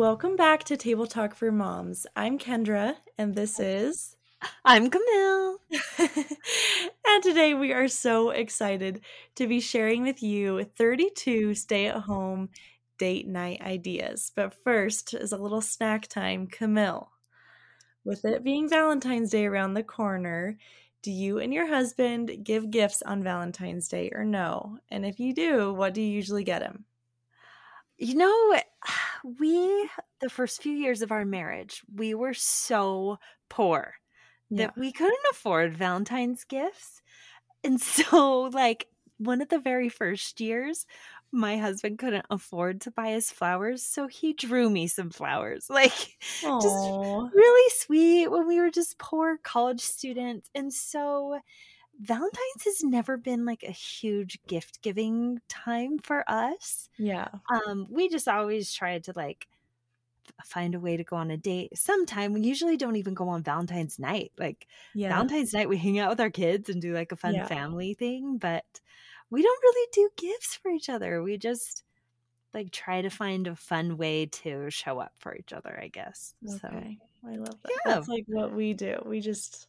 Welcome back to Table Talk for Moms. I'm Kendra, and this is. I'm Camille. and today we are so excited to be sharing with you 32 stay at home date night ideas. But first, is a little snack time, Camille. With it being Valentine's Day around the corner, do you and your husband give gifts on Valentine's Day or no? And if you do, what do you usually get him? You know, we, the first few years of our marriage, we were so poor that yeah. we couldn't afford Valentine's gifts. And so, like, one of the very first years, my husband couldn't afford to buy us flowers, so he drew me some flowers. Like Aww. just really sweet when we were just poor college students. And so Valentine's has never been like a huge gift giving time for us. Yeah. Um, we just always tried to like find a way to go on a date sometime. We usually don't even go on Valentine's night. Like yeah. Valentine's night, we hang out with our kids and do like a fun yeah. family thing, but we don't really do gifts for each other. We just like try to find a fun way to show up for each other, I guess. Okay. So I love that. Yeah. That's like what we do. We just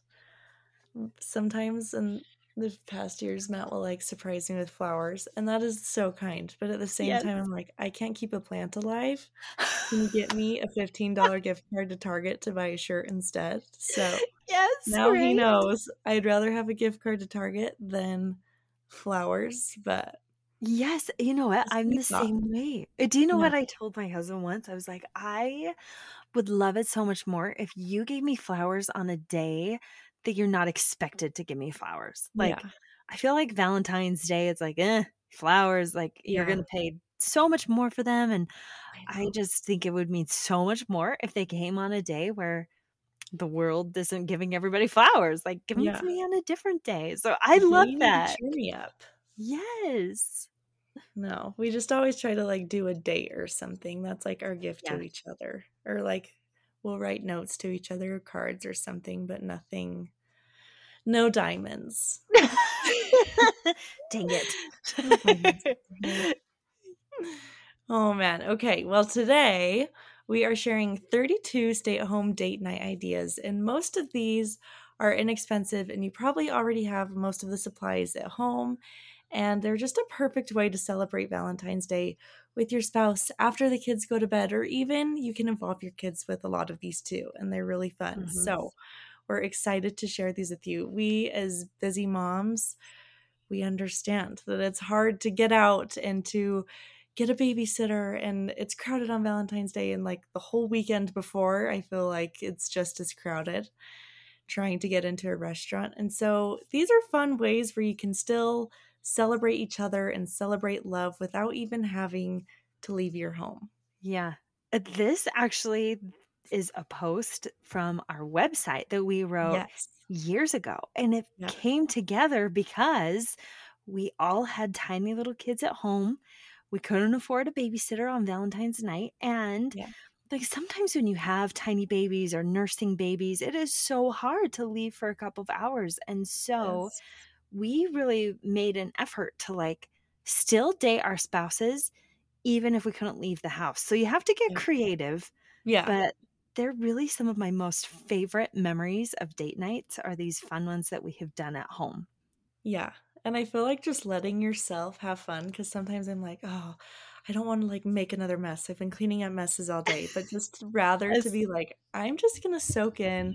mm, sometimes in the past years matt will like surprise me with flowers and that is so kind but at the same yes. time i'm like i can't keep a plant alive can you get me a $15 gift card to target to buy a shirt instead so yes now right. he knows i'd rather have a gift card to target than flowers but Yes, you know what? I'm the same way. Uh, do you know what I told my husband once? I was like, I would love it so much more if you gave me flowers on a day that you're not expected to give me flowers. Like yeah. I feel like Valentine's Day, it's like, eh, flowers, like you're gonna pay so much more for them. And I, I just think it would mean so much more if they came on a day where the world isn't giving everybody flowers. Like give them to me on a different day. So I love that. Cheer me up. Yes. No, we just always try to like do a date or something. That's like our gift yeah. to each other. Or like we'll write notes to each other, cards or something, but nothing, no diamonds. Oh Dang it. oh man. Okay. Well, today we are sharing 32 stay at home date night ideas, and most of these are inexpensive, and you probably already have most of the supplies at home. And they're just a perfect way to celebrate Valentine's Day with your spouse after the kids go to bed, or even you can involve your kids with a lot of these too, and they're really fun. Mm-hmm. So we're excited to share these with you. We, as busy moms, we understand that it's hard to get out and to get a babysitter and it's crowded on Valentine's Day and like the whole weekend before I feel like it's just as crowded trying to get into a restaurant. And so these are fun ways where you can still celebrate each other and celebrate love without even having to leave your home. Yeah. Uh, this actually is a post from our website that we wrote yes. years ago. And it yeah. came together because we all had tiny little kids at home. We couldn't afford a babysitter on Valentine's night. And yeah. like sometimes when you have tiny babies or nursing babies, it is so hard to leave for a couple of hours. And so yes we really made an effort to like still date our spouses even if we couldn't leave the house. So you have to get creative. Yeah. But they're really some of my most favorite memories of date nights are these fun ones that we have done at home. Yeah. And I feel like just letting yourself have fun because sometimes I'm like, oh, I don't want to like make another mess. I've been cleaning up messes all day, but just rather to be like, I'm just going to soak in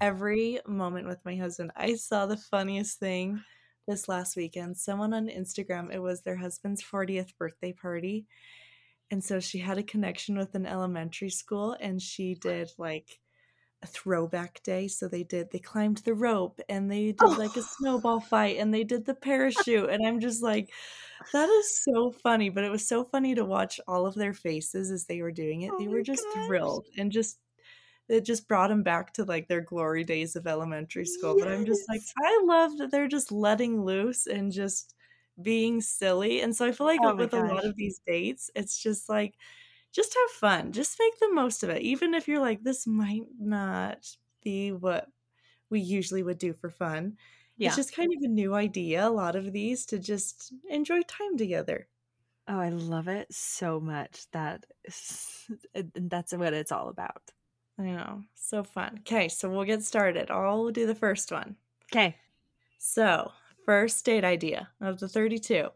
every moment with my husband. I saw the funniest thing this last weekend. Someone on Instagram, it was their husband's 40th birthday party. And so she had a connection with an elementary school and she did like a throwback day. So they did, they climbed the rope and they did oh. like a snowball fight and they did the parachute. And I'm just like, that is so funny. But it was so funny to watch all of their faces as they were doing it. Oh they were just gosh. thrilled and just, it just brought them back to like their glory days of elementary school. Yes. But I'm just like, I love that they're just letting loose and just being silly. And so I feel like oh with gosh. a lot of these dates, it's just like, just have fun. Just make the most of it. Even if you're like, this might not be what we usually would do for fun. Yeah. It's just kind of a new idea, a lot of these, to just enjoy time together. Oh, I love it so much. That that's what it's all about. I know. So fun. Okay, so we'll get started. I'll do the first one. Okay. So, first date idea of the 32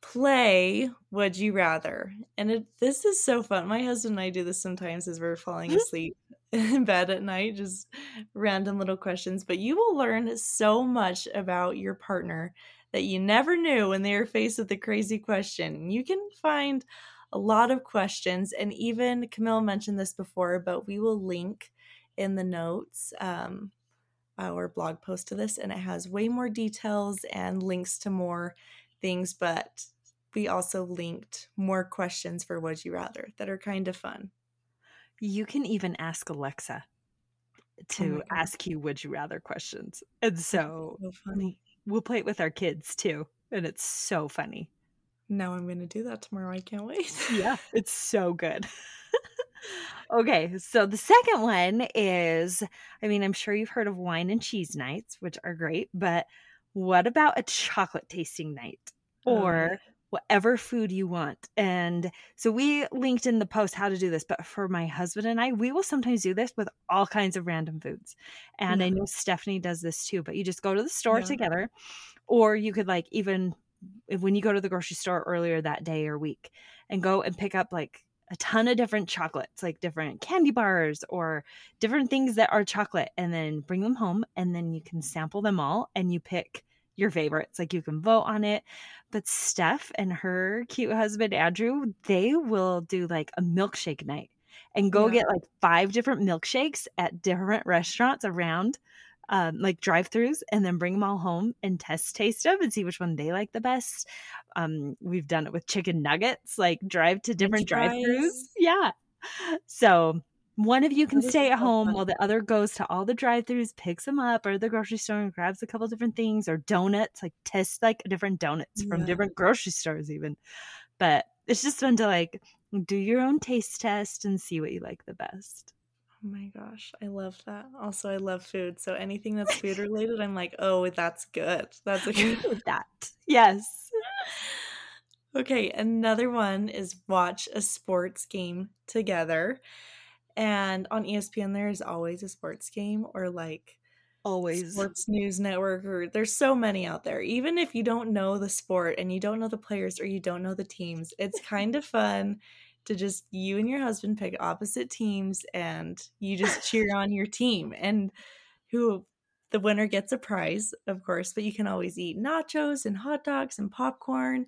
play Would You Rather. And it, this is so fun. My husband and I do this sometimes as we're falling asleep in bed at night, just random little questions. But you will learn so much about your partner that you never knew when they were faced with a crazy question. You can find a lot of questions, and even Camille mentioned this before, but we will link in the notes um, our blog post to this, and it has way more details and links to more things, but we also linked more questions for Would You Rather that are kind of fun. You can even ask Alexa to oh ask you Would You Rather questions. And so, so funny. We'll play it with our kids too. And it's so funny. Now I'm going to do that tomorrow. I can't wait. yeah, it's so good. okay, so the second one is I mean, I'm sure you've heard of wine and cheese nights, which are great, but what about a chocolate tasting night oh. or whatever food you want? And so we linked in the post how to do this, but for my husband and I, we will sometimes do this with all kinds of random foods. And yeah. I know Stephanie does this too, but you just go to the store yeah. together, or you could like even when you go to the grocery store earlier that day or week and go and pick up like a ton of different chocolates, like different candy bars or different things that are chocolate, and then bring them home. And then you can sample them all and you pick your favorites. Like you can vote on it. But Steph and her cute husband, Andrew, they will do like a milkshake night and go yeah. get like five different milkshakes at different restaurants around um, like drive-throughs and then bring them all home and test taste them and see which one they like the best. Um, we've done it with chicken nuggets, like drive to different drive-throughs. Yeah. So one of you can stay at home while the other goes to all the drive-throughs, picks them up, or the grocery store and grabs a couple different things, or donuts, like test like different donuts yeah. from different grocery stores, even. But it's just fun to like do your own taste test and see what you like the best. Oh my gosh, I love that. Also, I love food, so anything that's food related, I'm like, oh, that's good. That's a good that. Yes. okay, another one is watch a sports game together. And on ESPN, there is always a sports game or like always. sports news network or there's so many out there. Even if you don't know the sport and you don't know the players or you don't know the teams it's kind of fun to just you and your husband pick opposite teams and you just cheer on your team. And who the winner gets a prize of course but you can always eat nachos and hot dogs and popcorn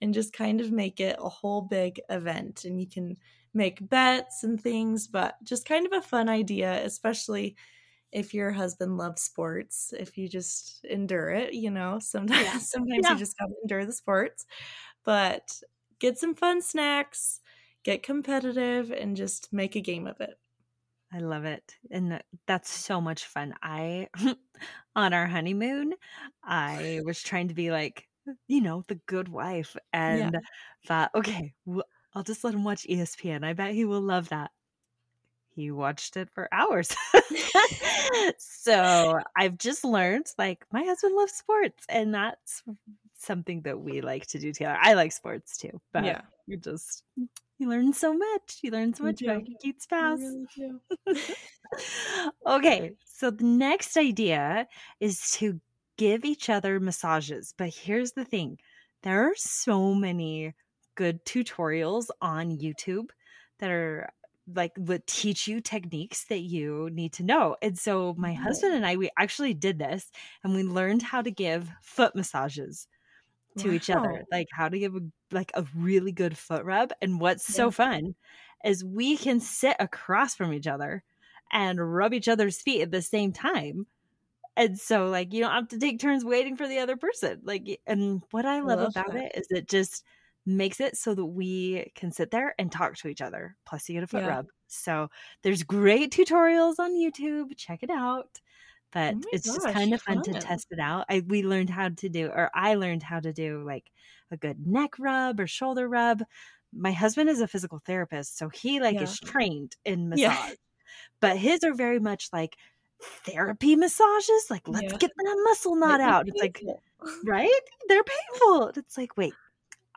and just kind of make it a whole big event. And you can make bets and things, but just kind of a fun idea, especially if your husband loves sports, if you just endure it, you know, sometimes yeah. sometimes yeah. you just gotta endure the sports. But get some fun snacks, get competitive, and just make a game of it. I love it. And that's so much fun. I, on our honeymoon, I was trying to be like, you know, the good wife and yeah. thought, okay, I'll just let him watch ESPN. I bet he will love that. He watched it for hours. so I've just learned like my husband loves sports, and that's something that we like to do together. I like sports too, but yeah. you just you learn so much. You learn so much about your cute spouse. Really okay, so the next idea is to give each other massages. But here's the thing there are so many good tutorials on YouTube that are like would teach you techniques that you need to know. And so my husband and I we actually did this and we learned how to give foot massages to wow. each other, like how to give a, like a really good foot rub. And what's yeah. so fun is we can sit across from each other and rub each other's feet at the same time. And so, like, you don't have to take turns waiting for the other person. Like, and what I love, I love about that. it is it just makes it so that we can sit there and talk to each other. Plus, you get a foot yeah. rub. So, there's great tutorials on YouTube. Check it out. But oh it's gosh, just kind of fun, fun, to test it out. I, we learned how to do, or I learned how to do like a good neck rub or shoulder rub. My husband is a physical therapist, so he like yeah. is trained in massage. Yeah. But his are very much like therapy massages. Like, let's get that muscle knot out. It's like, right? They're painful. It's like, wait,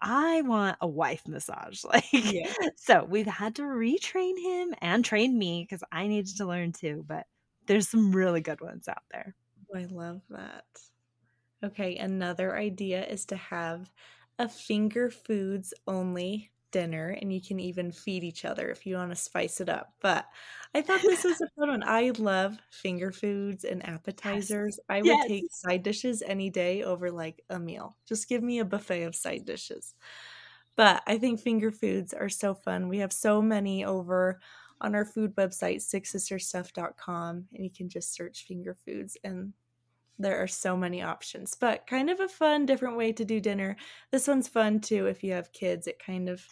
I want a wife massage. Like, yeah. so we've had to retrain him and train me because I needed to learn too. But there's some really good ones out there. I love that. Okay, another idea is to have a finger foods only dinner and you can even feed each other if you want to spice it up. But I thought this was a fun one. I love finger foods and appetizers. I would yes. take side dishes any day over like a meal. Just give me a buffet of side dishes. But I think finger foods are so fun. We have so many over on our food website, sixsistersstuff.com, and you can just search finger foods and there are so many options, but kind of a fun, different way to do dinner. This one's fun too if you have kids. It kind of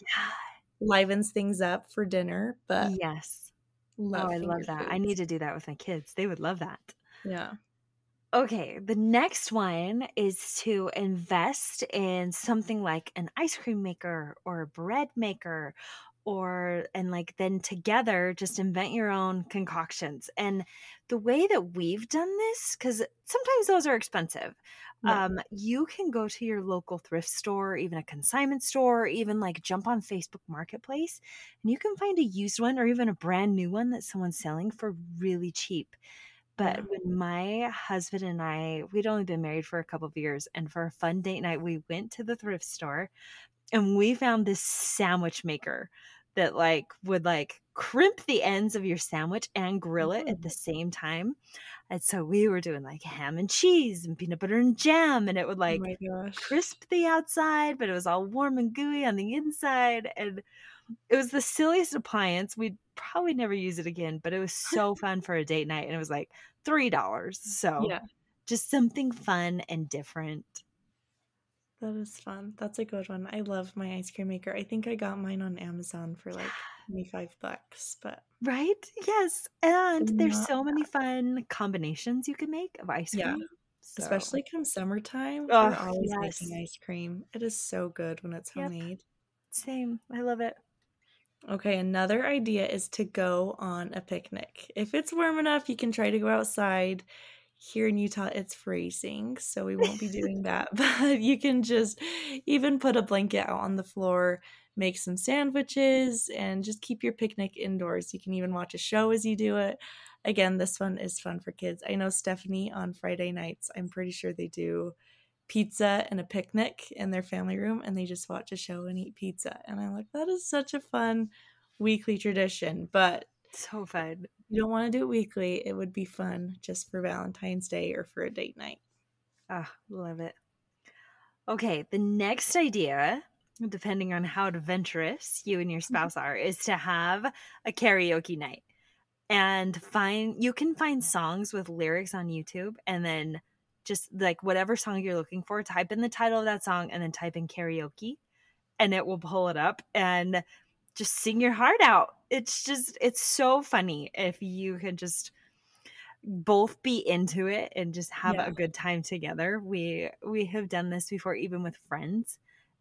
livens things up for dinner. But yes, oh, love oh, I love that. Foods. I need to do that with my kids. They would love that. Yeah. Okay, the next one is to invest in something like an ice cream maker or a bread maker or and like then together just invent your own concoctions. And the way that we've done this because sometimes those are expensive yeah. um, you can go to your local thrift store even a consignment store even like jump on facebook marketplace and you can find a used one or even a brand new one that someone's selling for really cheap. But when my husband and I, we'd only been married for a couple of years, and for a fun date night, we went to the thrift store and we found this sandwich maker that like would like crimp the ends of your sandwich and grill it at the mm-hmm. same time. And so we were doing like ham and cheese and peanut butter and jam, and it would oh like oh crisp the outside, but it was all warm and gooey on the inside. And it was the silliest appliance. We'd probably never use it again, but it was so fun for a date night. And it was like $3. So yeah. just something fun and different. That is fun. That's a good one. I love my ice cream maker. I think I got mine on Amazon for like 25 bucks, but right? Yes. And there's so many fun combinations you can make of ice cream. Yeah. So. Especially come summertime. Oh, we're always yes. making ice cream. It is so good when it's homemade. Yep. Same. I love it. Okay, another idea is to go on a picnic. If it's warm enough, you can try to go outside here in Utah it's freezing, so we won't be doing that. But you can just even put a blanket out on the floor, make some sandwiches, and just keep your picnic indoors. You can even watch a show as you do it. Again, this one is fun for kids. I know Stephanie on Friday nights, I'm pretty sure they do pizza and a picnic in their family room and they just watch a show and eat pizza. And I'm like, that is such a fun weekly tradition. But so fun. You don't want to do it weekly. It would be fun just for Valentine's Day or for a date night. Ah, love it. Okay, the next idea, depending on how adventurous you and your mm-hmm. spouse are, is to have a karaoke night. And find you can find songs with lyrics on YouTube and then just like whatever song you're looking for, type in the title of that song and then type in karaoke and it will pull it up and just sing your heart out it's just it's so funny if you can just both be into it and just have yeah. a good time together. We we have done this before even with friends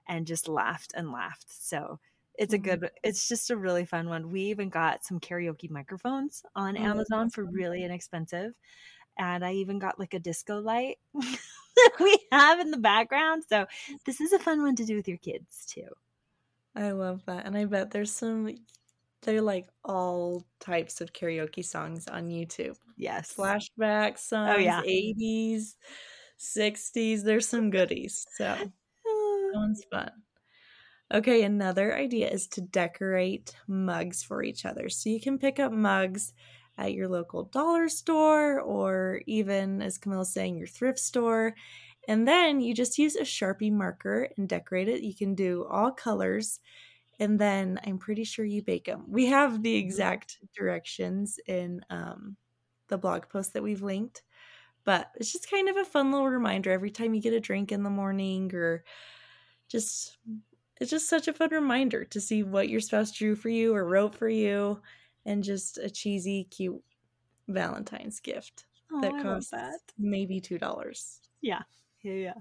and just laughed and laughed. So it's mm-hmm. a good it's just a really fun one. We even got some karaoke microphones on oh, Amazon for really inexpensive. And I even got like a disco light that we have in the background. So this is a fun one to do with your kids too. I love that. And I bet there's some they're like all types of karaoke songs on YouTube. Yes. Flashback songs, oh, yeah. 80s, 60s. There's some goodies. So that ah. one's fun. Okay, another idea is to decorate mugs for each other. So you can pick up mugs at your local dollar store or even, as Camilla's saying, your thrift store. And then you just use a Sharpie marker and decorate it. You can do all colors and then I'm pretty sure you bake them. We have the Mm-hmm. exact directions in um, the blog post that we've linked, but it's just kind of a fun little reminder every time you get a drink in the morning or just it's just such a fun reminder to see what your spouse drew for you or wrote for you and just a cheesy cute valentine's gift Oh, that I costs that. maybe two dollars Yeah. Yeah. Yeah.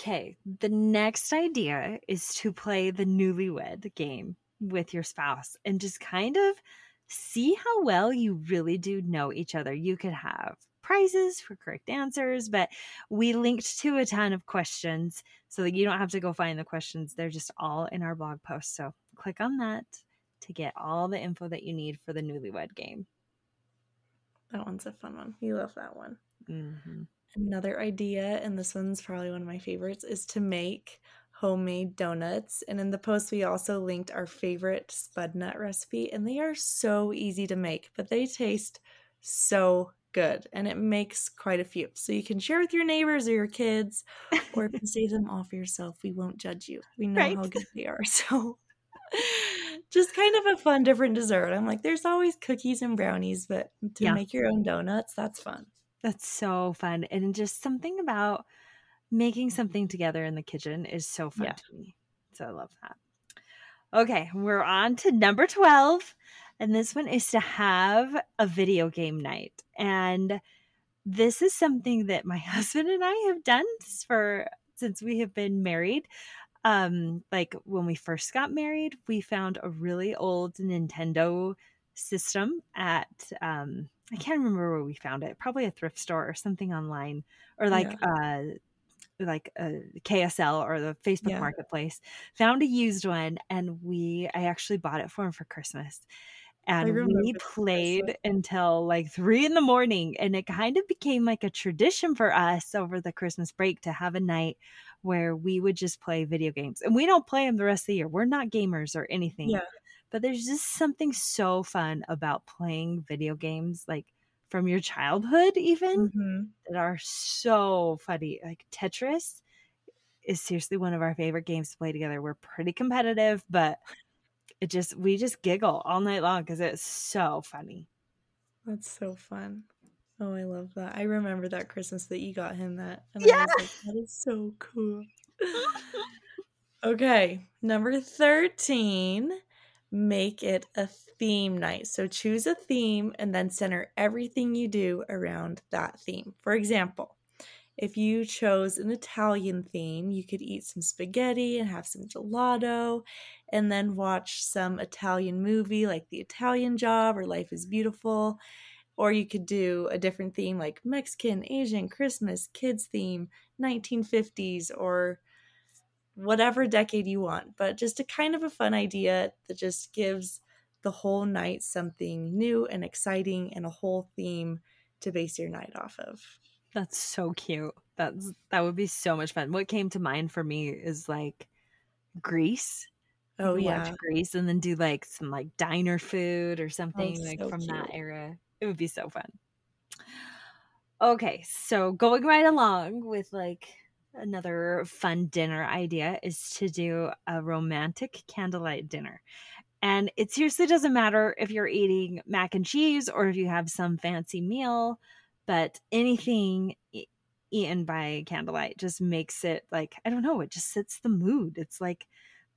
Okay. The next idea is to play the newlywed game with your spouse and just kind of see how well you really do know each other. You could have prizes for correct answers, but we linked to a ton of questions so that you don't have to go find the questions. They're just all in our blog post. So click on that to get all the info that you need for the newlywed game. that one's a fun one You love that one Mm-hmm. Another idea, and this one's probably one of my favorites, is to make homemade donuts. And in the post, we also linked our favorite spudnut recipe, and they are so easy to make, but they taste so good. And it makes quite a few. So you can share with your neighbors or your kids, or if you save them all for yourself, we won't judge you. We know Right. how good they are. So just kind of a fun, different dessert. I'm like, there's always cookies and brownies, but to Yeah. make your own donuts, that's fun. That's so fun. And just something about making something together in the kitchen is so fun Yeah. to me. So I love that. Okay, we're on to number 12. And this one is to have a video game night. And this is something that my husband and I have done for since we have been married. Um, like when we first got married, we found a really old Nintendo system at um I can't remember where we found it. Probably a thrift store or something online, or like uh, like a KSL or the Facebook Yeah. Marketplace. Found a used one, and we I actually bought it for him for Christmas. And we played Christmas. until like three in the morning, and it kind of became like a tradition for us over the Christmas break to have a night where we would just play video games. And we don't play them the rest of the year. We're not gamers or anything Yeah. But there's just something so fun about playing video games like from your childhood even Mhm. that are so funny like tetris is seriously one of our favorite games to play together we're pretty competitive but it just we just giggle all night long because it's so funny That's so fun. Oh, I love that. I remember that Christmas that you got him that. And Yeah. I was like, that is so cool. okay, number 13, make it a theme night. So choose a theme and then center everything you do around that theme. For example, if you chose an Italian theme, you could eat some spaghetti and have some gelato and then watch some Italian movie like The Italian Job or Life is Beautiful. Or you could do a different theme like Mexican, Asian, Christmas, kids theme, 1950s, or whatever decade you want. But just a kind of a fun idea that just gives the whole night something new and exciting and a whole theme to base your night off of. that's so cute that's that would be so much fun what came to mind for me is like grease Oh, watch yeah. Grease and then do like some like diner food or oh, something like so from that era. It would be so fun. Okay, so going right along with like another fun dinner idea is to do a romantic candlelight dinner. And it seriously doesn't matter if you're eating mac and cheese or if you have some fancy meal, but anything e- eaten by candlelight just makes it like, I don't know, it just sets the mood. It's like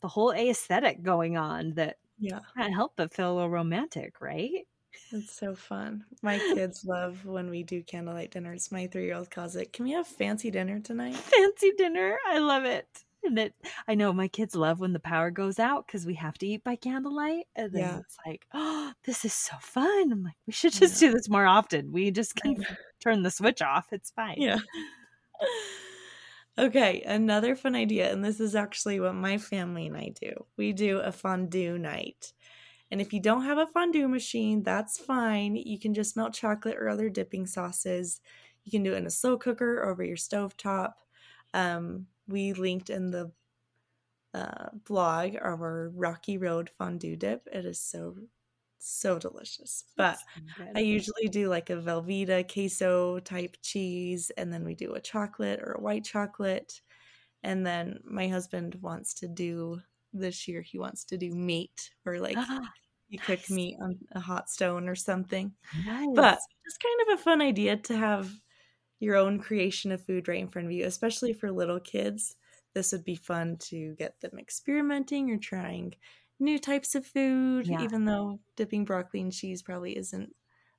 the whole aesthetic going on that Yeah. can't help but feel a little romantic, right? It's so fun. My kids love when we do candlelight dinners. My three year old calls it, Can we have fancy dinner tonight? Fancy dinner. I love it. And it, I know my kids love when the power goes out because we have to eat by candlelight. And then Yeah. it's like, oh, this is so fun. I'm like, we should just do this more often. We just can turn the switch off. It's fine. Yeah. okay, another fun idea, and this is actually what my family and I do. We do a fondue night. And if you don't have a fondue machine, that's fine. You can just melt chocolate or other dipping sauces. You can do it in a slow cooker or over your stovetop. Um, we linked in the uh, blog our Rocky Road fondue dip. It is so, so delicious. But I usually do like a Velveeta queso type cheese, and then we do a chocolate or a white chocolate. And then my husband wants to do this year he wants to do meat or like you nice. cook meat on a hot stone or something. Nice. But it's kind of a fun idea to have your own creation of food right in front of you, especially for little kids. This would be fun to get them experimenting or trying new types of food, yeah. even though dipping broccoli and cheese probably isn't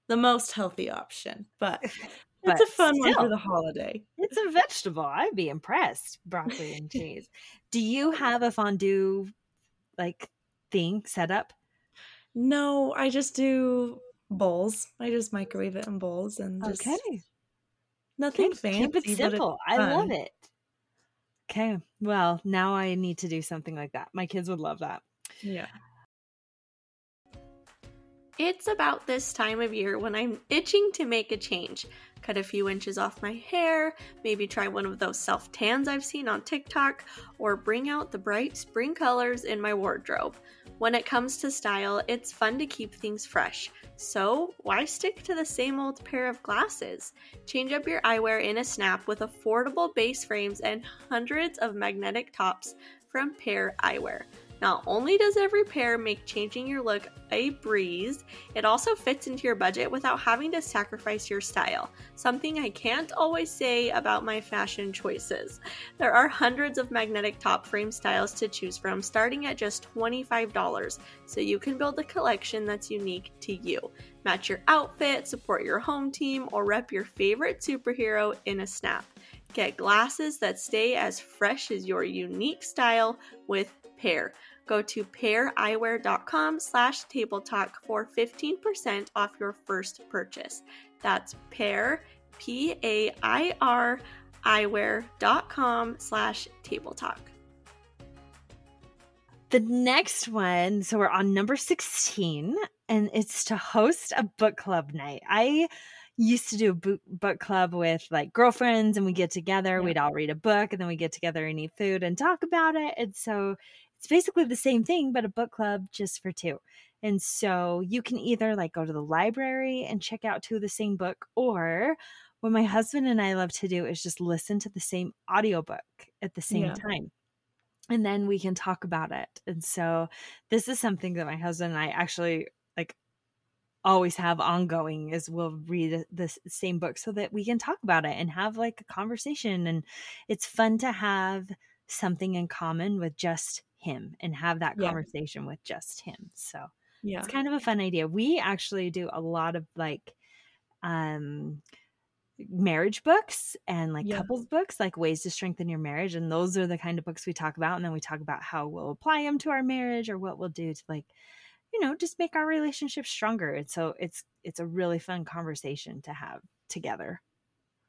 the most healthy option. But it's a fun still, one for the holiday. It's a vegetable. I'd be impressed. Broccoli and cheese. Do you have a fondue like thing set up? No, I just do bowls. I just microwave it in bowls and just okay. Nothing okay, fancy. Keep it simple. I love it. Okay. Well, now I need to do something like that. My kids would love that. Yeah. It's about this time of year when I'm itching to make a change. Cut a few inches off my hair, maybe try one of those self tans I've seen on TikTok, or bring out the bright spring colors in my wardrobe. When it comes to style, it's fun to keep things fresh. So, why stick to the same old pair of glasses? Change up your eyewear in a snap with affordable base frames and hundreds of magnetic tops from Pair Eyewear. Not only does every pair make changing your look a breeze, it also fits into your budget without having to sacrifice your style. Something I can't always say about my fashion choices. There are hundreds of magnetic top frame styles to choose from, starting at just $25, so you can build a collection that's unique to you. Match your outfit, support your home team, or rep your favorite superhero in a snap. Get glasses that stay as fresh as your unique style with Pair. Go to paireyewear.com slash table talk for 15% off your first purchase. That's pair, P-A-I-R, eyewear.com slash tabletalk. The next one, so we're on number 16, and it's to host a book club night. I used to do a book club with like girlfriends and we get together, yeah. we'd all read a book and then we get together and eat food and talk about it. And so it's basically the same thing, but a book club just for two. And so you can either like go to the library and check out two of the same book, or what my husband and I love to do is just listen to the same audiobook at the same yeah. time. And then we can talk about it. And so this is something that my husband and I actually like always have ongoing is we'll read the same book so that we can talk about it and have like a conversation and it's fun to have something in common with just him and have that yeah. conversation with just him. So yeah. it's kind of a fun idea. We actually do a lot of like um marriage books and like yeah. couples books like ways to strengthen your marriage and those are the kind of books we talk about and then we talk about how we'll apply them to our marriage or what we'll do to like you know just make our relationship stronger and so it's it's a really fun conversation to have together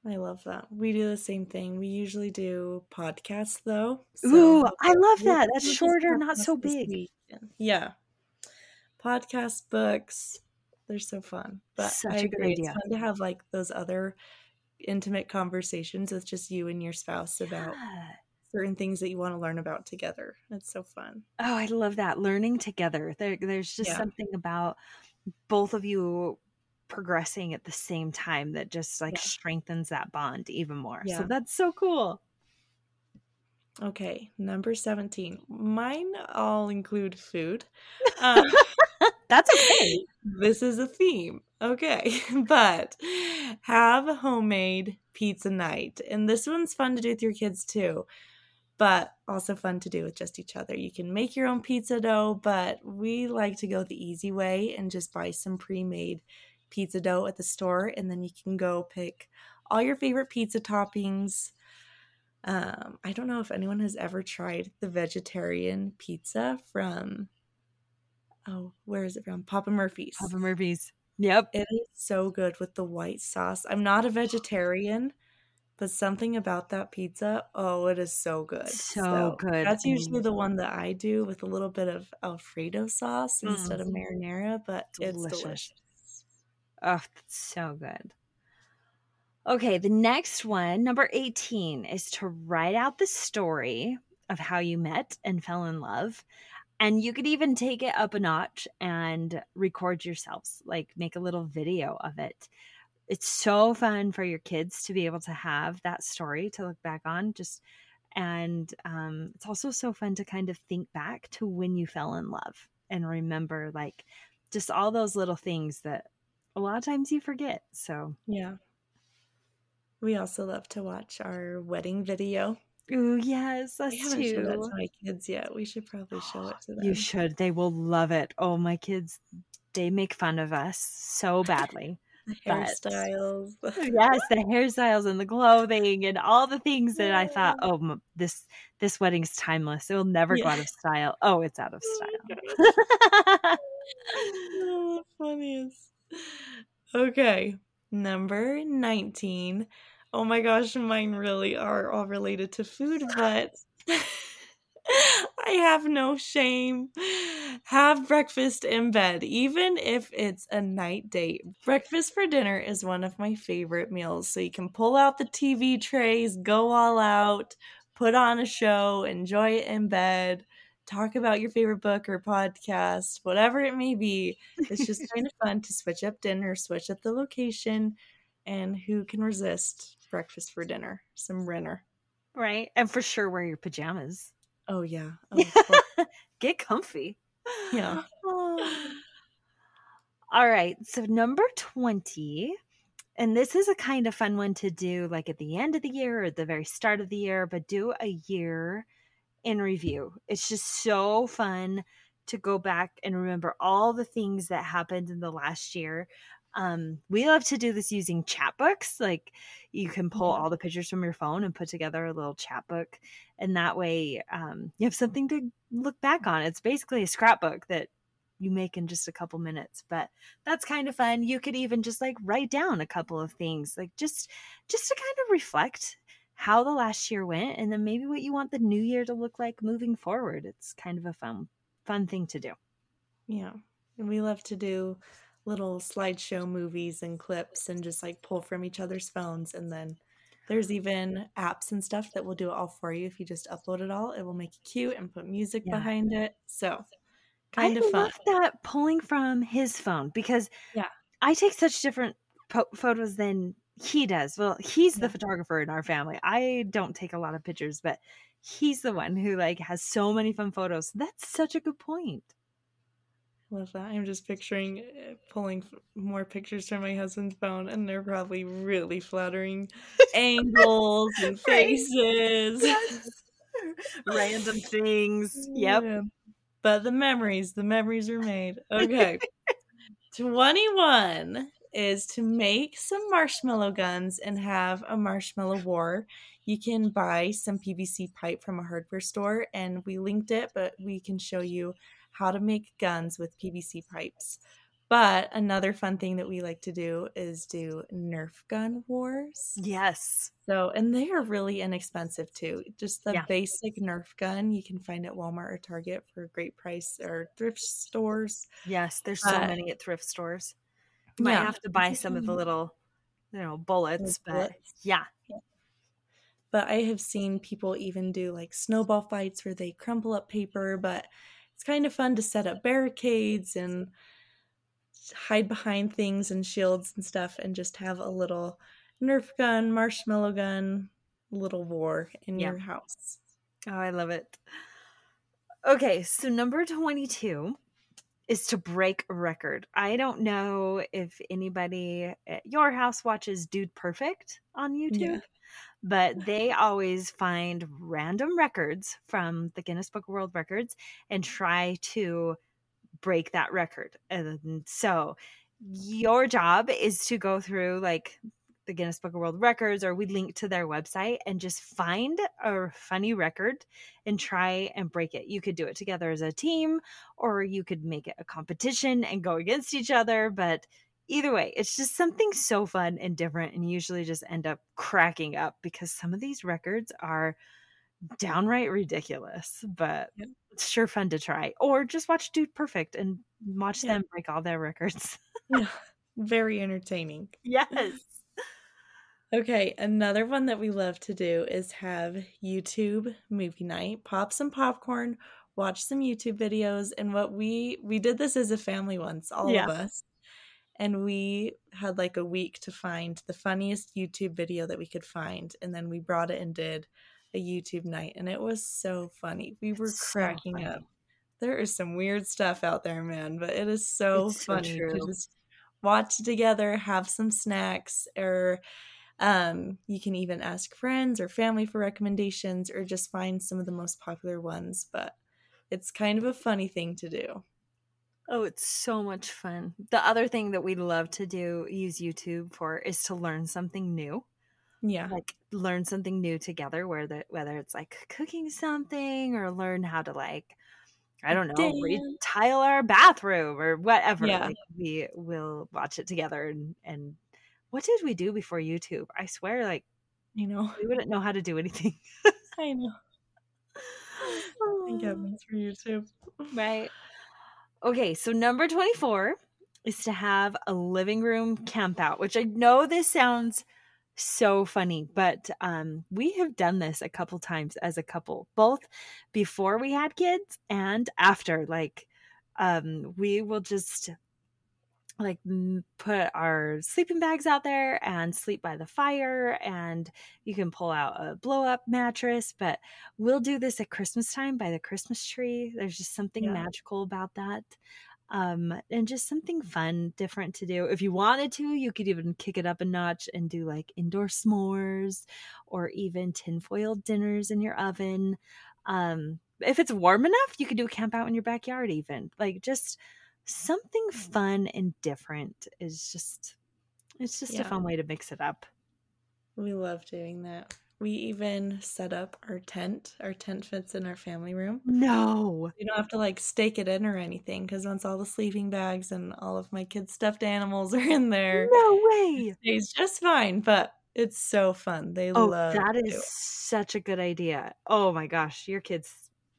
I love that. We do the same thing. We usually do podcasts though. So Ooh, I love that. That's shorter, not so big. Yeah. Podcast books. They're so fun. But Such I agree. It's fun to have like those other intimate conversations with just you and your spouse about yeah. certain things that you want to learn about together. It's so fun. Oh, I love that. Learning together. There, there's just yeah. something about both of you progressing at the same time that just like yeah. strengthens that bond even more. Yeah. So that's so cool. Okay, number 17. Mine all include food. Um, that's okay. This is a theme. Okay, but have homemade pizza night. And this one's fun to do with your kids too, but also fun to do with just each other. You can make your own pizza dough, but we like to go the easy way and just buy some pre made pizza dough at the store, and then you can go pick all your favorite pizza toppings. Um, I don't know if anyone has ever tried the vegetarian pizza from oh, where is it from? Papa Murphy's. Papa Murphy's. Yep. It is so good with the white sauce. I'm not a vegetarian, but something about that pizza, oh, it is so good. So, so good. That's usually the one that I do with a little bit of Alfredo sauce mm. instead of marinara, but delicious. it's delicious. Oh, so good. Okay, the next one, number 18, is to write out the story of how you met and fell in love. And you could even take it up a notch and record yourselves, like make a little video of it. It's so fun for your kids to be able to have that story to look back on. Just And um, it's also so fun to kind of think back to when you fell in love and remember like just all those little things that a lot of times you forget. So, yeah. We also love to watch our wedding video. Oh yes, us we haven't too. showed that to my kids yet. We should probably show it to them. You should. They will love it. Oh, my kids, they make fun of us so badly. the hairstyles. yes, the hairstyles and the clothing and all the things that I thought, oh, this this wedding's timeless. It will never yeah. go out of style. Oh, it's out of oh style. oh, funniest. Okay, number 19. Oh my gosh, mine really are all related to food, but I have no shame. Have breakfast in bed, even if it's a night date. Breakfast for dinner is one of my favorite meals. So you can pull out the TV trays, go all out, put on a show, enjoy it in bed, talk about your favorite book or podcast, whatever it may be. It's just kind of fun to switch up dinner, switch up the location, and who can resist breakfast for dinner, some Renner. Right. And for sure wear your pajamas. Oh yeah. Oh, Get comfy. Yeah. All right. So number 20 and this is a kind of fun one to do like at the end of the year or at the very start of the year, but do a year in review. It's just so fun to go back and remember all the things that happened in the last year. Um, we love to do this using Chatbooks. Like you can pull all the pictures from your phone and put together a little Chatbook. And that way um, you have something to look back on. It's basically a scrapbook that you make in just a couple minutes but that's kind of fun you could even just like write down a couple of things like just just to kind of reflect how the last year went and then maybe what you want the new year to look like moving forward. It's kind of a fun fun thing to do. Yeah and we love to do little slideshow movies and clips and just like pull from each other's phones and then there's even apps and stuff that will do it all for you. If you just upload it all it will make it cute and put music yeah. behind it. So kind I of fun. I love that pulling from his phone because yeah. I take such different po- photos than he does well he's yeah. the photographer in our family i don't take a lot of pictures but he's the one who like has so many fun photos that's such a good point Love that. I'm just picturing eh, pulling more pictures from my husband's phone, and they're probably really flattering angles and faces. Yes. Random things. Yep. Yeah. But the memories, the memories are made. Okay. 21 is to make some marshmallow guns and have a marshmallow war. You can buy some PVC pipe from a hardware store, and we linked it, but we can show you how to make guns with PVC pipes. But another fun thing that we like to do is do Nerf gun wars. Yes. So, and they are really inexpensive too. Just the yeah. basic Nerf gun you can find at Walmart or Target for a great price or thrift stores. Yes, there's so uh, many at thrift stores. You yeah. might have to buy some of the mm-hmm. little, you know, bullets, but bullets. yeah. yeah. But I have seen people even do like snowball fights where they crumple up paper, but it's kind of fun to set up barricades and hide behind things and shields and stuff and just have a little nerf gun marshmallow gun little war in yeah. your house oh i love it okay so number 22 is to break a record i don't know if anybody at your house watches dude perfect on youtube yeah but they always find random records from the Guinness Book of World Records and try to break that record. And so your job is to go through like the Guinness Book of World Records or we link to their website and just find a funny record and try and break it. You could do it together as a team or you could make it a competition and go against each other, but either way, it's just something so fun and different, and usually just end up cracking up because some of these records are downright ridiculous, but yep. it's sure fun to try. Or just watch Dude Perfect and watch them break all their records. yeah. Very entertaining. Yes. Okay, another one that we love to do is have YouTube movie night. Pop some popcorn, watch some YouTube videos, and what we we did this as a family once, all yeah. of us and we had like a week to find the funniest YouTube video that we could find and then we brought it and did a YouTube night, and it was so funny. We were cracking so up. There is some weird stuff out there, man, but it is so it's funny so to just watch together, have some snacks, or um, you can even ask friends or family for recommendations, or just find some of the most popular ones. But it's kind of a funny thing to do. Oh, it's so much fun. The other thing that we love to do, use YouTube for, is to learn something new. Yeah. Like learn something new together, where the, whether it's like cooking something or learn how to like, I don't know, retile our bathroom or whatever. Yeah. Like we will watch it together and, and what did we do before YouTube? I swear, like, you know, we wouldn't know how to do anything. I know. Thank heavens for YouTube. Right. Okay, so number 24 is to have a living room camp out, which I know this sounds so funny, but um, we have done this a couple times as a couple, both before we had kids and after. Like, um, we will just like put our sleeping bags out there and sleep by the fire and you can pull out a blow up mattress but we'll do this at christmas time by the christmas tree. There's just something yeah. magical about that um and just something fun different to do. If you wanted to you could even kick it up a notch and do like indoor s'mores or even tinfoil dinners in your oven. Um if it's warm enough you could do a camp out in your backyard even. Like just something fun and different is just it's just yeah. a fun way to mix it up. We love doing that. We even set up our tent. Our tent fits in our family room. No. You don't have to like stake it in or anything because once all the sleeping bags and all of my kids' stuffed animals are in there, no way. It stays just fine. But it's so fun. They oh, love that is such a good idea. Oh my gosh, your kids,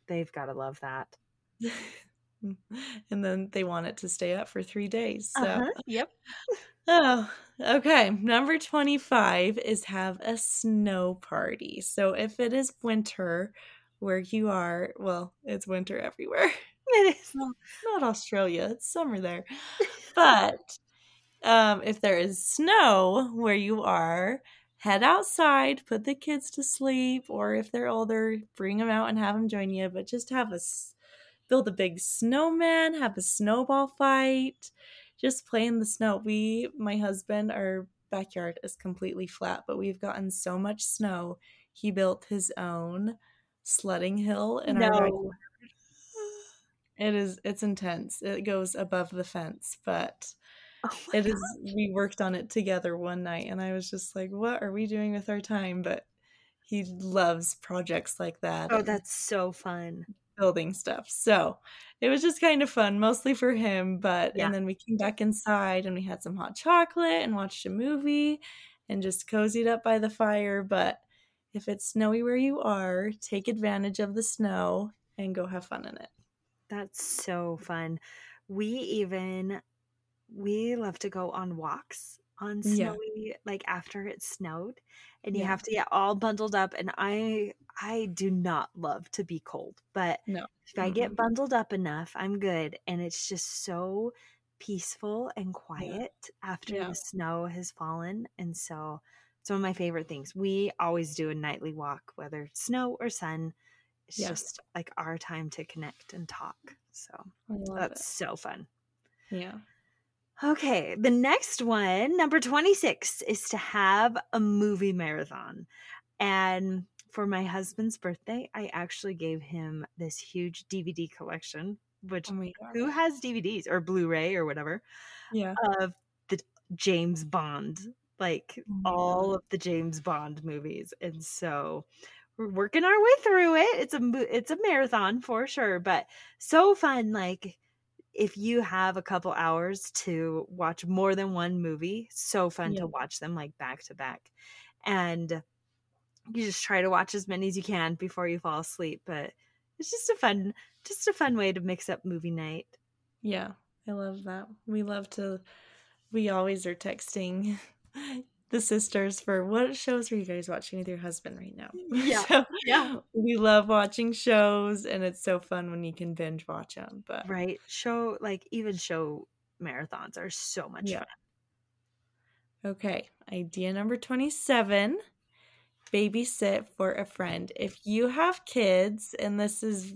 they've got to love that. and then they want it to stay up for three days. So, uh-huh. yep. oh, okay. Number 25 is have a snow party. So, if it is winter where you are, well, it's winter everywhere. It is. Well, not Australia, it's summer there. But um, if there is snow where you are, head outside, put the kids to sleep, or if they're older, bring them out and have them join you. But just have a build a big snowman, have a snowball fight, just play in the snow. We, my husband, our backyard is completely flat, but we've gotten so much snow. He built his own sledding hill in no. our backyard. It is it's intense. It goes above the fence, but oh it is we worked on it together one night and I was just like, what are we doing with our time? But he loves projects like that. Oh, that's so fun building stuff. So it was just kind of fun, mostly for him. But yeah. and then we came back inside and we had some hot chocolate and watched a movie and just cozied up by the fire. But if it's snowy where you are, take advantage of the snow and go have fun in it. That's so fun. We even we love to go on walks on snowy yeah. like after it snowed and you yeah. have to get all bundled up and i i do not love to be cold but no if mm-hmm. i get bundled up enough i'm good and it's just so peaceful and quiet yeah. after the snow has fallen and so it's one of my favorite things we always do a nightly walk whether snow or sun it's just like our time to connect and talk so that's it. so fun yeah Okay, the next one, number 26, is to have a movie marathon. And for my husband's birthday, I actually gave him this huge DVD collection, which oh who has DVDs or Blu-ray or whatever? Yeah. Of the James Bond, like oh all mm. of the James Bond movies. And so we're working our way through it. It's a it's a marathon for sure, but so fun like if you have a couple hours to watch more than one movie, so fun yeah. to watch them like back to back. And you just try to watch as many as you can before you fall asleep, but it's just a fun just a fun way to mix up movie night. Yeah, I love that. We love to we always are texting the sisters for what shows are you guys watching with your husband right now? Yeah. so, yeah. We love watching shows and it's so fun when you can binge watch them. But right. Show like even show marathons are so much yeah. fun. Okay. Idea number 27 babysit for a friend. If you have kids, and this is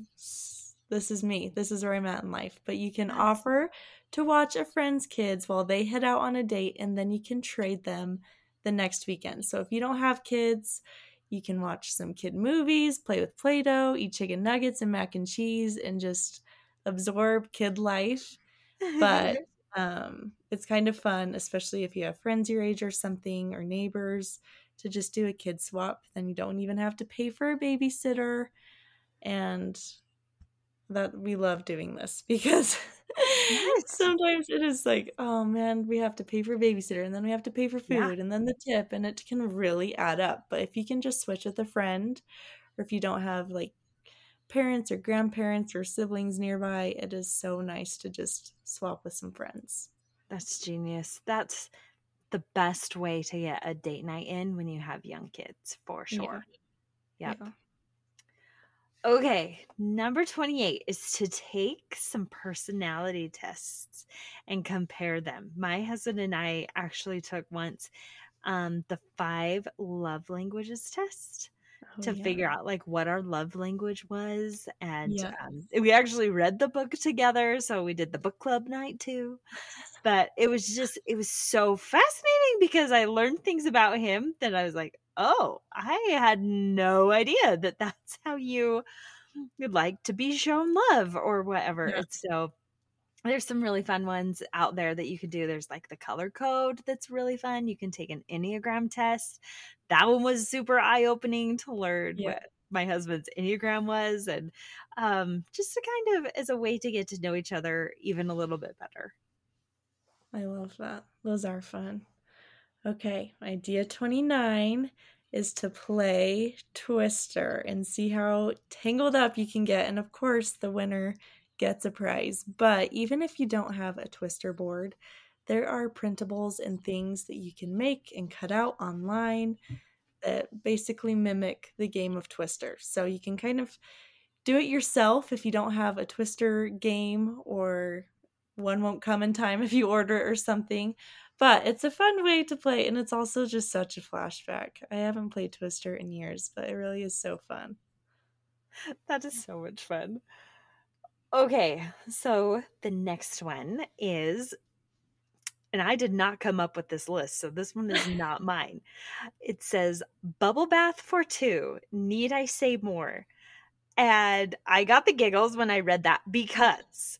this is me, this is where I'm at in life, but you can offer to watch a friend's kids while they head out on a date, and then you can trade them the next weekend. So if you don't have kids, you can watch some kid movies, play with Play Doh, eat chicken nuggets and mac and cheese, and just absorb kid life. But um, it's kind of fun, especially if you have friends your age or something, or neighbors, to just do a kid swap. Then you don't even have to pay for a babysitter. And that we love doing this because yes. sometimes it is like, oh man, we have to pay for babysitter and then we have to pay for food yeah. and then the tip and it can really add up. But if you can just switch with a friend or if you don't have like parents or grandparents or siblings nearby, it is so nice to just swap with some friends. That's genius. That's the best way to get a date night in when you have young kids, for sure. Yeah. Yep. Yeah. Okay, number 28 is to take some personality tests and compare them. My husband and I actually took once um, the five love languages test oh, to yeah. figure out like what our love language was. And yeah. um, we actually read the book together. So we did the book club night too. But it was just, it was so fascinating because I learned things about him that I was like, oh, I had no idea that that's how you would like to be shown love or whatever. Yeah. so there's some really fun ones out there that you can do. There's like the color code that's really fun. You can take an Enneagram test. That one was super eye opening to learn yeah. what my husband's Enneagram was. And um, just to kind of as a way to get to know each other even a little bit better. I love that. Those are fun. Okay, idea 29 is to play Twister and see how tangled up you can get. And of course, the winner gets a prize. But even if you don't have a Twister board, there are printables and things that you can make and cut out online that basically mimic the game of Twister. So you can kind of do it yourself if you don't have a Twister game or one won't come in time if you order it or something. But it's a fun way to play, and it's also just such a flashback. I haven't played Twister in years, but it really is so fun. That is so much fun. Okay, so the next one is, and I did not come up with this list, so this one is not mine. It says bubble bath for two. Need I say more? And I got the giggles when I read that because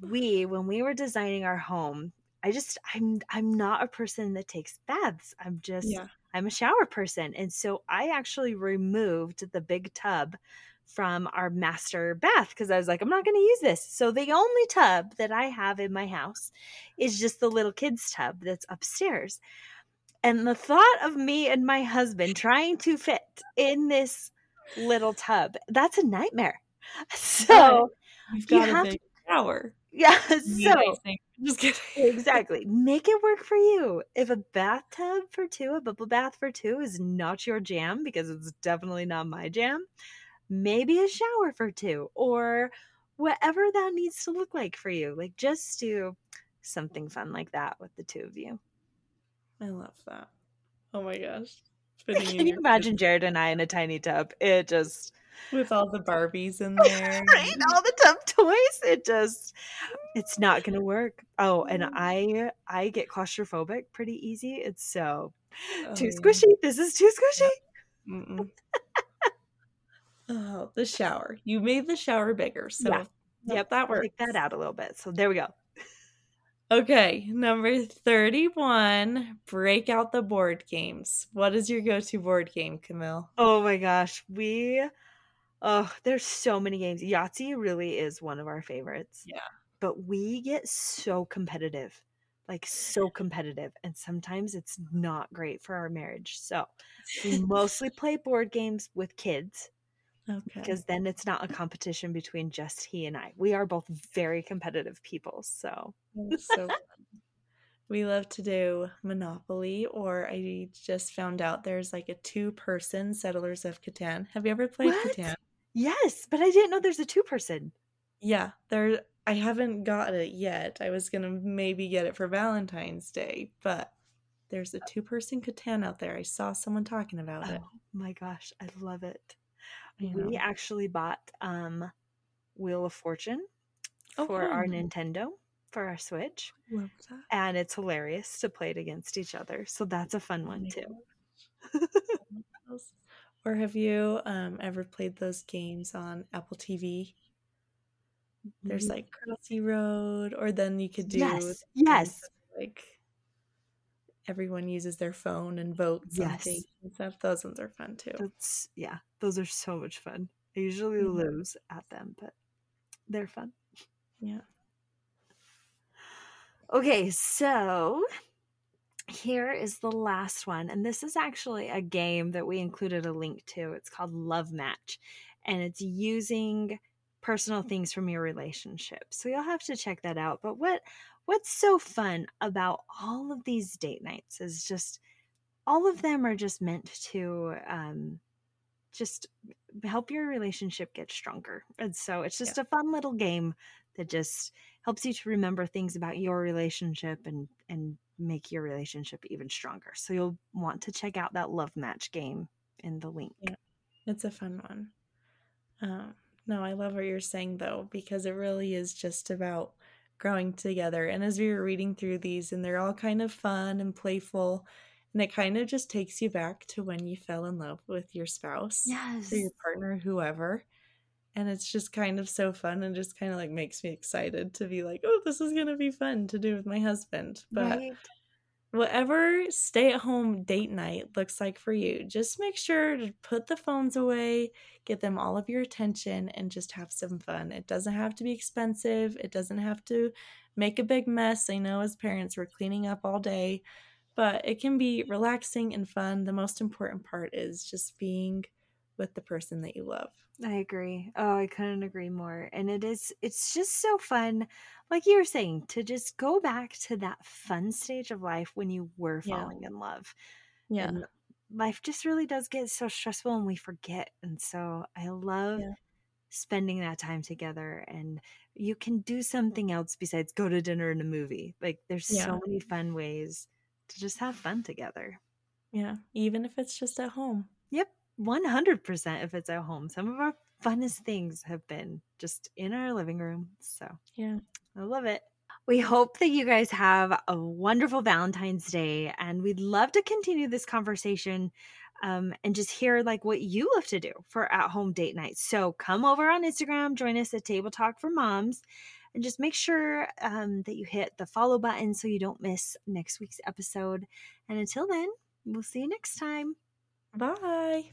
we, when we were designing our home, I just I'm I'm not a person that takes baths. I'm just yeah. I'm a shower person. And so I actually removed the big tub from our master bath because I was like, I'm not going to use this. So the only tub that I have in my house is just the little kids' tub that's upstairs. And the thought of me and my husband trying to fit in this little tub, that's a nightmare. So you have to shower. Yeah. So just kidding. exactly. Make it work for you. If a bathtub for two, a bubble bath for two is not your jam, because it's definitely not my jam, maybe a shower for two or whatever that needs to look like for you. Like just do something fun like that with the two of you. I love that. Oh my gosh. Can you imagine Jared and I in a tiny tub? It just with all the Barbies in there. right? All the tub toys. It just it's not gonna work. Oh, and mm. I I get claustrophobic pretty easy. It's so oh, too squishy. Yeah. This is too squishy. oh, the shower. You made the shower bigger. So yeah. yep, that works. Take that out a little bit. So there we go. Okay, number 31, break out the board games. What is your go-to board game, Camille? Oh my gosh, we Oh, there's so many games. Yahtzee really is one of our favorites. Yeah. But we get so competitive, like so competitive. And sometimes it's not great for our marriage. So we mostly play board games with kids. Okay. Because then it's not a competition between just he and I. We are both very competitive people. So, so we love to do Monopoly, or I just found out there's like a two person Settlers of Catan. Have you ever played what? Catan? Yes, but I didn't know there's a two person. Yeah, there. I haven't got it yet. I was gonna maybe get it for Valentine's Day, but there's a two person Catan out there. I saw someone talking about it. Oh, my gosh, I love it. We actually bought um Wheel of Fortune oh, for our Nintendo for our Switch. And it's hilarious to play it against each other. So that's a fun one too. or have you um, ever played those games on Apple TV? There's mm-hmm. like Crossy Road, or then you could do yes, yes, like everyone uses their phone and votes yes. and stuff. Those ones are fun too. That's yeah, those are so much fun. I usually mm-hmm. lose at them, but they're fun. Yeah. Okay, so here is the last one. And this is actually a game that we included a link to. It's called Love Match. And it's using personal things from your relationship. So you'll have to check that out. But what what's so fun about all of these date nights is just all of them are just meant to um just help your relationship get stronger. And so it's just yeah. a fun little game that just helps you to remember things about your relationship and and make your relationship even stronger. So you'll want to check out that love match game in the link. Yeah, it's a fun one. Um, no, I love what you're saying though, because it really is just about growing together. And as we were reading through these, and they're all kind of fun and playful, and it kind of just takes you back to when you fell in love with your spouse, yes, or your partner, whoever and it's just kind of so fun and just kind of like makes me excited to be like oh this is gonna be fun to do with my husband. But right. whatever stay at home date night looks like for you just make sure to put the phones away get them all of your attention and just have some fun. It doesn't have to be expensive. It doesn't have to make a big mess. I know as parents we're cleaning up all day but it can be relaxing and fun. The most important part is just being with the person that you love. I agree. Oh, I couldn't agree more. And it is it's just so fun like you were saying to just go back to that fun stage of life when you were falling yeah. in love. Yeah. And life just really does get so stressful and we forget. And so I love yeah. spending that time together and you can do something else besides go to dinner and a movie. Like there's yeah. so many fun ways to just have fun together. Yeah, even if it's just at home. 100% if it's at home. Some of our funnest things have been just in our living room. So, yeah, I love it. We hope that you guys have a wonderful Valentine's Day and we'd love to continue this conversation um, and just hear like what you love to do for at home date nights. So come over on Instagram, join us at Table Talk for Moms, and just make sure um, that you hit the follow button so you don't miss next week's episode. And until then, we'll see you next time. Bye.